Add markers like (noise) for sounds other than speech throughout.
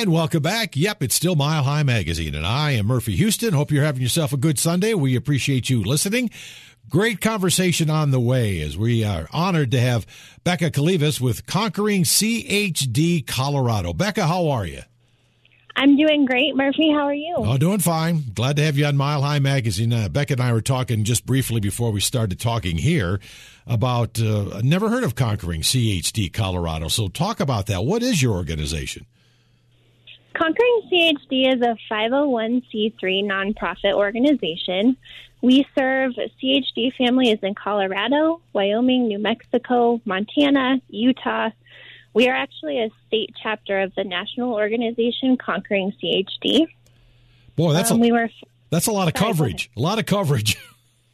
And welcome back. Yep, it's still Mile High Magazine, and I am Murphy Houston. Hope you're having yourself a good Sunday. We appreciate you listening. Great conversation on the way as we are honored to have Becca Kalivas with Conquering CHD Colorado. Becca, how are you? I'm doing great. Murphy, how are you? Oh, doing fine. Glad to have you on Mile High Magazine. Uh, Becca and I were talking just briefly before we started talking here about, uh, never heard of Conquering CHD Colorado. So talk about that. What is your organization? Conquering CHD is a 501c3 nonprofit organization. We serve CHD families in Colorado, Wyoming, New Mexico, Montana, Utah, we are actually a state chapter of the national organization Conquering CHD. Boy, that's um, a, we were that's a lot of coverage. A lot of coverage. (laughs)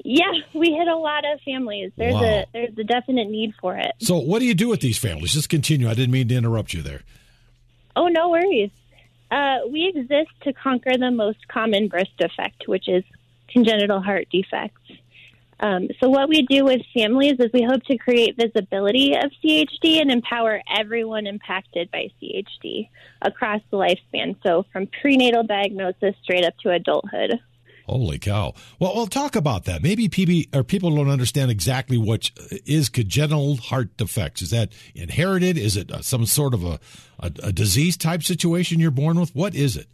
Yeah, we hit a lot of families. There's wow. a there's a definite need for it. So, what do you do with these families? Just continue. I didn't mean to interrupt you there. Oh, no worries. Uh, we exist to conquer the most common birth defect, which is congenital heart defects. Um, so, what we do with families is we hope to create visibility of CHD and empower everyone impacted by CHD across the lifespan. So, from prenatal diagnosis straight up to adulthood. Holy cow! Well, we'll talk about that. Maybe PB, or people don't understand exactly what is congenital heart defects. Is that inherited? Is it uh, some sort of a, a, a disease type situation you're born with? What is it?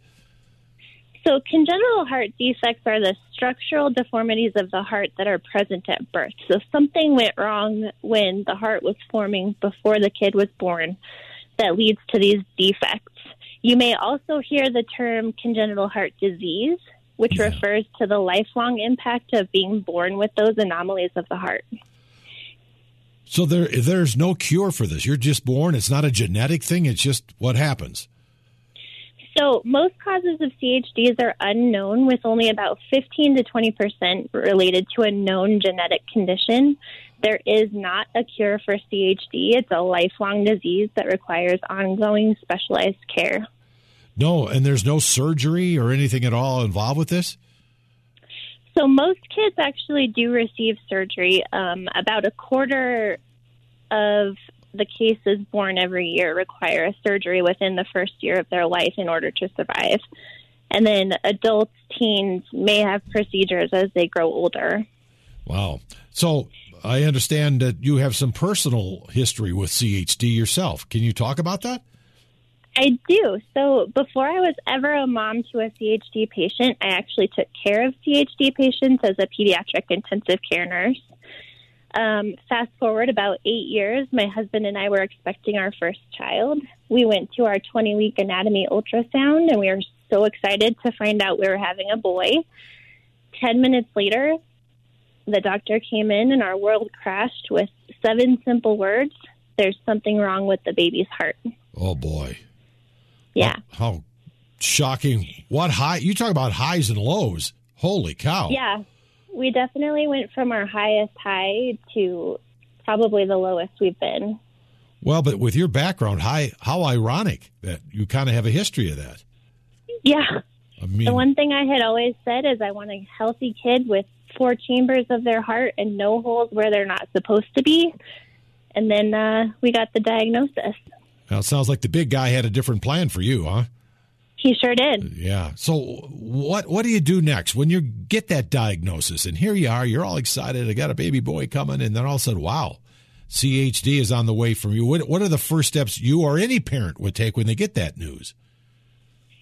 So, congenital heart defects are the structural deformities of the heart that are present at birth. So, something went wrong when the heart was forming before the kid was born that leads to these defects. You may also hear the term congenital heart disease, which yeah. refers to the lifelong impact of being born with those anomalies of the heart. So there, there's no cure for this. You're just born. It's not a genetic thing. It's just what happens. So, most causes of CHDs are unknown, with only about 15 to 20 percent related to a known genetic condition. There is not a cure for CHD. It's a lifelong disease that requires ongoing specialized care. No, and there's no surgery or anything at all involved with this? So, most kids actually do receive surgery. Um, about a quarter of the cases born every year require a surgery within the first year of their life in order to survive. And then adults, teens may have procedures as they grow older. Wow. So I understand that you have some personal history with CHD yourself. Can you talk about that? I do. So before I was ever a mom to a CHD patient, I actually took care of CHD patients as a pediatric intensive care nurse. Um, fast forward about eight years, my husband and I were expecting our first child. We went to our 20 week anatomy ultrasound and we were so excited to find out we were having a boy. 10 minutes later, the doctor came in and our world crashed with seven simple words there's something wrong with the baby's heart. Oh, boy. Yeah. How, shocking. What high? You talk about highs and lows. Holy cow. Yeah we definitely went from our highest high to probably the lowest we've been. Well, but with your background, high, how ironic that you kind of have a history of that. Yeah. I mean, the one thing I had always said is I want a healthy kid with four chambers of their heart and no holes where they're not supposed to be. And then uh, we got the diagnosis. Well, it sounds like the big guy had a different plan for you, huh? He sure did. Yeah. So what what do you do next when you get that diagnosis? And here you are, you're all excited. I got a baby boy coming, and then all of a sudden, wow, CHD is on the way from you. What what are the first steps you or any parent would take when they get that news?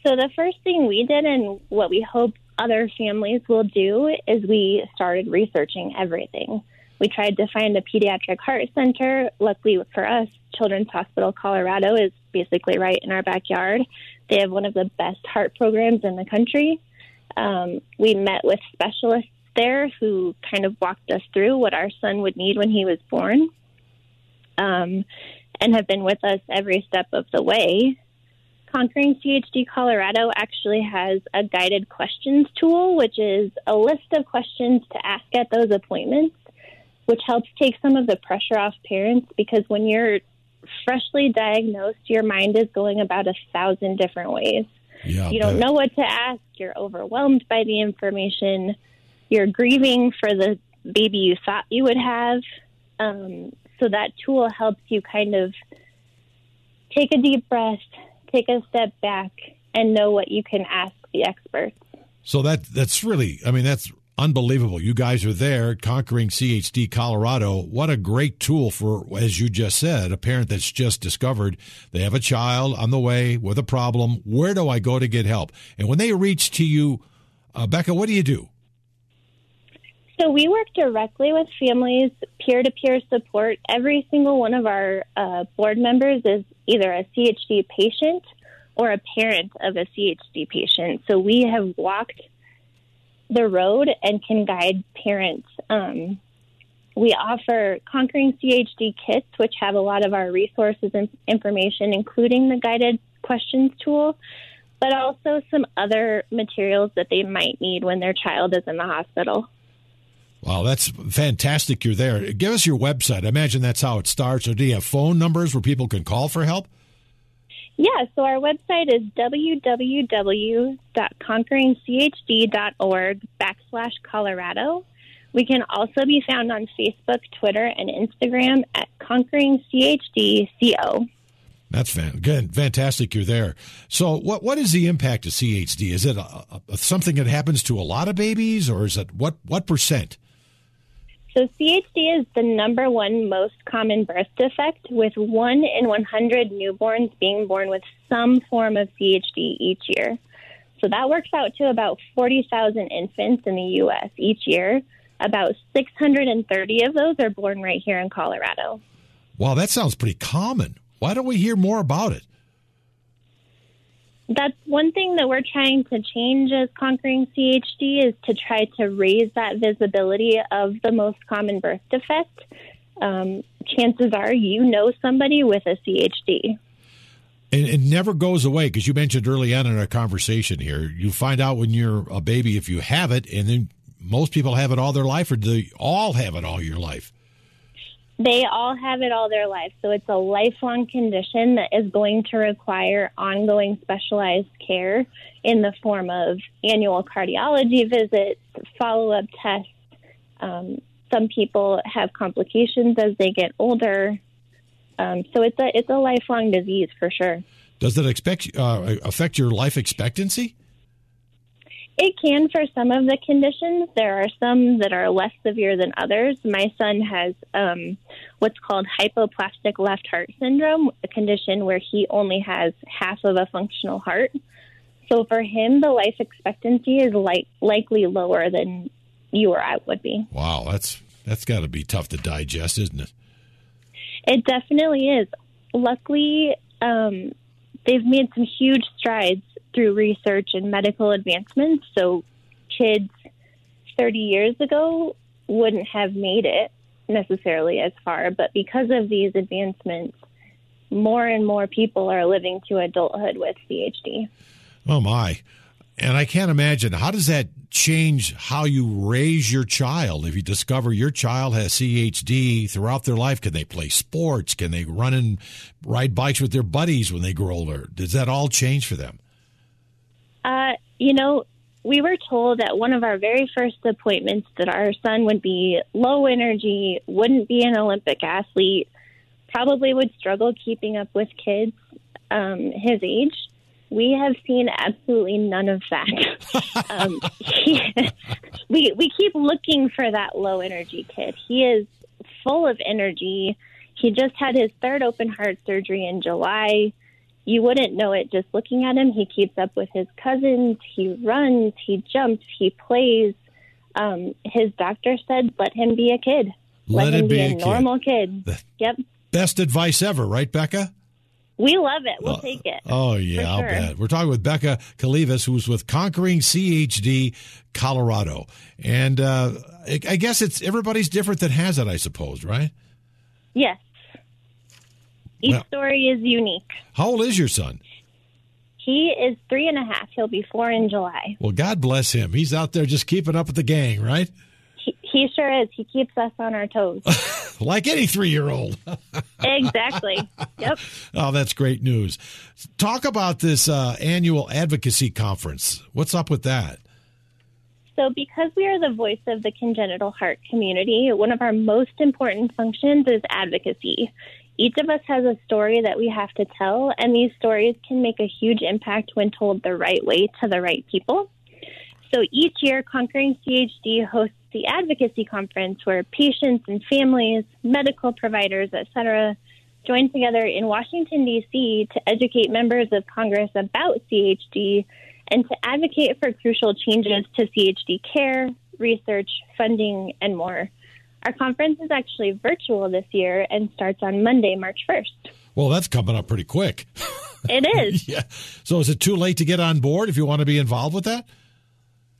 So the first thing we did, and what we hope other families will do, is we started researching everything. We tried to find a pediatric heart center. Luckily for us, Children's Hospital Colorado is basically right in our backyard. They have one of the best heart programs in the country. Um, we met with specialists there who kind of walked us through what our son would need when he was born um, and have been with us every step of the way. Conquering CHD Colorado actually has a guided questions tool, which is a list of questions to ask at those appointments which helps take some of the pressure off parents because when you're freshly diagnosed, your mind is going about a thousand different ways. Yeah, you don't know what to ask. You're overwhelmed by the information. You're grieving for the baby you thought you would have. Um, so that tool helps you kind of take a deep breath, take a step back and know what you can ask the experts. So that that's really, I mean, that's unbelievable. You guys are there conquering CHD Colorado. What a great tool for, as you just said, a parent that's just discovered they have a child on the way with a problem. Where do I go to get help? And when they reach to you, uh, Becca, what do you do? So we work directly with families, peer to peer support. Every single one of our uh, board members is either a CHD patient or a parent of a CHD patient. So we have walked the road and can guide parents. Um, we offer Conquering CHD kits, which have a lot of our resources and information, including the guided questions tool, but also some other materials that they might need when their child is in the hospital. Wow, that's fantastic. You're there. Give us your website. I imagine that's how it starts. Or do you have phone numbers where people can call for help? Yeah, so our website is www.conqueringchd.org backslash Colorado. We can also be found on Facebook, Twitter, and Instagram at Conquering CHDCO. That's fan- good, fantastic. You're there. So, what what is the impact of CHD? Is it a, a, something that happens to a lot of babies, or is it what what percent? So, CHD is the number one most common birth defect, with one in 100 newborns being born with some form of CHD each year. So, that works out to about 40,000 infants in the U.S. each year. About 630 of those are born right here in Colorado. Wow, that sounds pretty common. Why don't we hear more about it? That's one thing that we're trying to change as Conquering CHD is to try to raise that visibility of the most common birth defect. Um, chances are you know somebody with a CHD. And it never goes away because you mentioned early on in our conversation here, you find out when you're a baby if you have it, and then most people have it all their life, or do they all have it all your life? They all have it all their life. So it's a lifelong condition that is going to require ongoing specialized care in the form of annual cardiology visits, follow up tests. Um, some people have complications as they get older. Um, so it's a it's a lifelong disease for sure. Does it expect uh, affect your life expectancy? It can for some of the conditions. There are some that are less severe than others. My son has um, what's called hypoplastic left heart syndrome, a condition where he only has half of a functional heart. So for him, the life expectancy is like, likely lower than you or I would be. Wow, that's that's got to be tough to digest, isn't it? It definitely is. Luckily, um, they've made some huge strides through research and medical advancements. So kids 30 years ago wouldn't have made it necessarily as far, but because of these advancements, more and more people are living to adulthood with CHD. Oh my. And I can't imagine how does that change how you raise your child if you discover your child has CHD throughout their life? Can they play sports? Can they run and ride bikes with their buddies when they grow older? Does that all change for them? Uh, you know, we were told at one of our very first appointments that our son would be low energy, wouldn't be an Olympic athlete, probably would struggle keeping up with kids um, his age. We have seen absolutely none of that. (laughs) um, he, (laughs) we we keep looking for that low energy kid. He is full of energy. He just had his third open heart surgery in July you wouldn't know it just looking at him. He keeps up with his cousins. He runs. He jumps. He plays. Um, his doctor said, "Let him be a kid. Let, Let him be, be, a, normal kid." Yep. Best advice ever, right, Becca? We love it. We'll take it. Oh yeah, I'll sure. bet. We're talking with Becca Kalivas, who's with Conquering CHD Colorado, and uh, I guess it's everybody's different that has it. I suppose, right? Yes. Each story is unique. How old is your son? He is three and a half. He'll be four in July. Well, God bless him. He's out there just keeping up with the gang, right? (laughs) He, he sure is. He keeps us on our toes. (laughs) Like any three-year-old. (laughs) exactly. Yep. Oh, that's great news. Talk about this uh, annual advocacy conference. What's up with that? So, because we are the voice of the congenital heart community, one of our most important functions is advocacy. Each of us has a story that we have to tell, and these stories can make a huge impact when told the right way to the right people. So each year, Conquering CHD hosts the advocacy conference where patients and families, medical providers, etc., join together in Washington, D.C. to educate members of Congress about CHD and to advocate for crucial changes to CHD care, research, funding, and more. Our conference is actually virtual this year and starts on Monday, March 1st. Well, that's coming up pretty quick. (laughs) It is. (laughs) yeah. So is it too late to get on board if you want to be involved with that?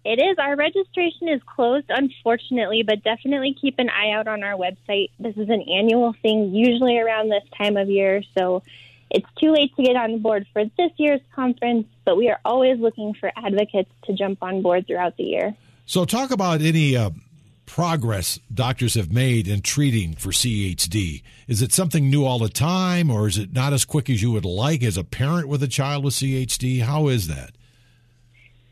It is. Our registration is closed, unfortunately, but definitely keep an eye out on our website. This is an annual thing, usually around this time of year. So it's too late to get on board for this year's conference, but we are always looking for advocates to jump on board throughout the year. So, talk about any uh, progress doctors have made in treating for CHD. Is it something new all the time, or is it not as quick as you would like as a parent with a child with CHD? How is that?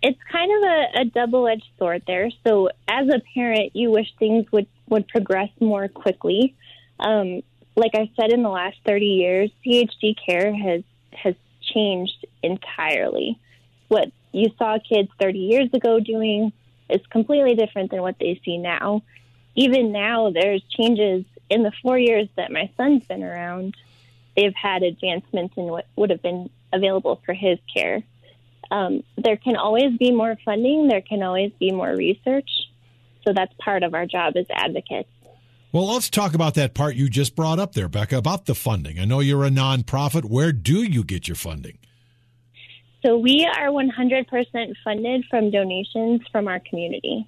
it's kind of a, a double edged sword there. So as a parent, you wish things would, would progress more quickly. Um, like I said, in the last 30 years, CHD care has has changed entirely. What you saw kids 30 years ago doing is completely different than what they see now. Even now, there's changes in the four years that my son's been around. They've had advancements in what would have been available for his care um, there can always be more funding, there can always be more research. So that's part of our job as advocates. Well, let's talk about that part you just brought up there, Becca, about the funding. I know you're a nonprofit. Where do you get your funding? So we are 100% funded from donations from our community.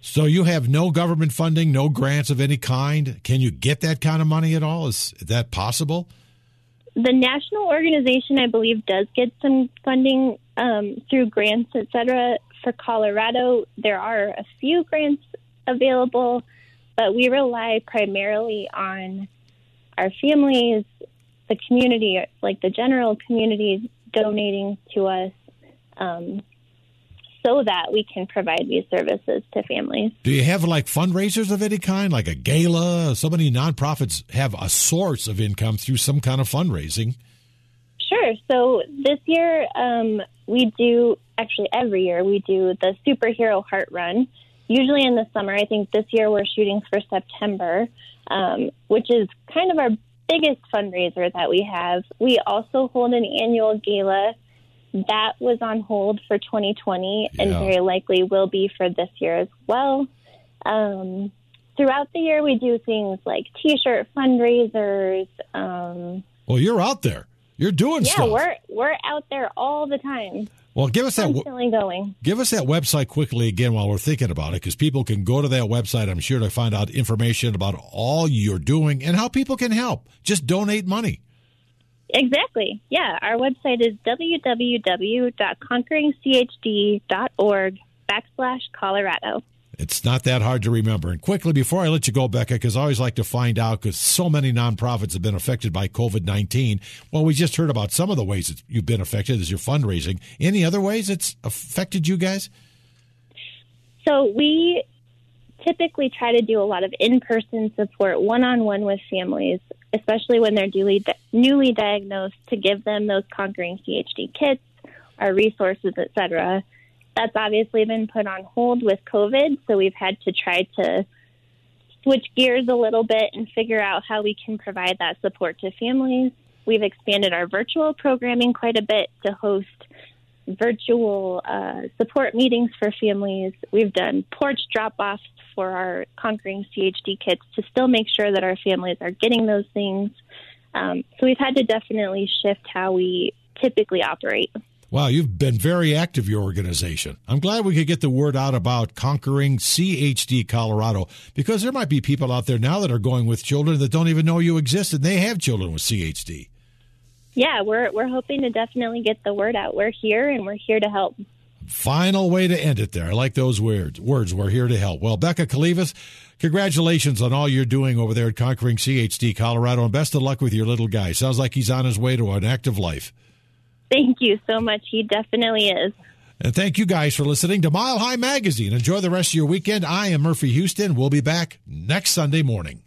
So you have no government funding, no grants of any kind. Can you get that kind of money at all? Is that possible? The national organization, I believe, does get some funding um, through grants, etc. For Colorado, there are a few grants available, but we rely primarily on our families, the community, like the general community, donating to us. Um, so that we can provide these services to families. Do you have like fundraisers of any kind, like a gala? So many nonprofits have a source of income through some kind of fundraising. Sure. So this year, um, we do actually every year we do the superhero heart run. Usually in the summer. I think this year we're shooting for September, um, which is kind of our biggest fundraiser that we have. We also hold an annual gala that was on hold for 2020 yeah. and very likely will be for this year as well. Um, throughout the year, we do things like T-shirt fundraisers. Um, well, you're out there. You're doing yeah, stuff. Yeah, we're we're out there all the time. Well, give us that going. Give us that website quickly again while we're thinking about it, because people can go to that website. I'm sure to find out information about all you're doing and how people can help. Just donate money. Exactly. Yeah, our website is www.conqueringchd.org backslash Colorado. It's not that hard to remember. And quickly, before I let you go, Becca, because I always like to find out, because so many nonprofits have been affected by COVID 19. Well, we just heard about some of the ways that you've been affected as your fundraising. Any other ways it's affected you guys? So, we typically try to do a lot of in person support one on one with families, especially when they're newly, newly diagnosed, to give them those Conquering CHD kits, our resources, etc that's obviously been put on hold with COVID. So we've had to try to switch gears a little bit and figure out how we can provide that support to families. We've expanded our virtual programming quite a bit to host virtual uh, support meetings for families. We've done porch drop offs for our Conquering CHD kits to still make sure that our families are getting those things. Um, so we've had to definitely shift how we typically operate. Wow, you've been very active, your organization. I'm glad we could get the word out about conquering CHD Colorado because there might be people out there now that are going with children that don't even know you exist and they have children with CHD. Yeah, we're we're hoping to definitely get the word out. We're here and we're here to help. Final way to end it there. I like those words. Words, we're here to help. Well, Becca Kalivas, congratulations on all you're doing over there at Conquering CHD Colorado and best of luck with your little guy. Sounds like he's on his way to an active life. Thank you so much. He definitely is. And thank you guys for listening to Mile High Magazine. Enjoy the rest of your weekend. I am Murphy Houston. We'll be back next Sunday morning.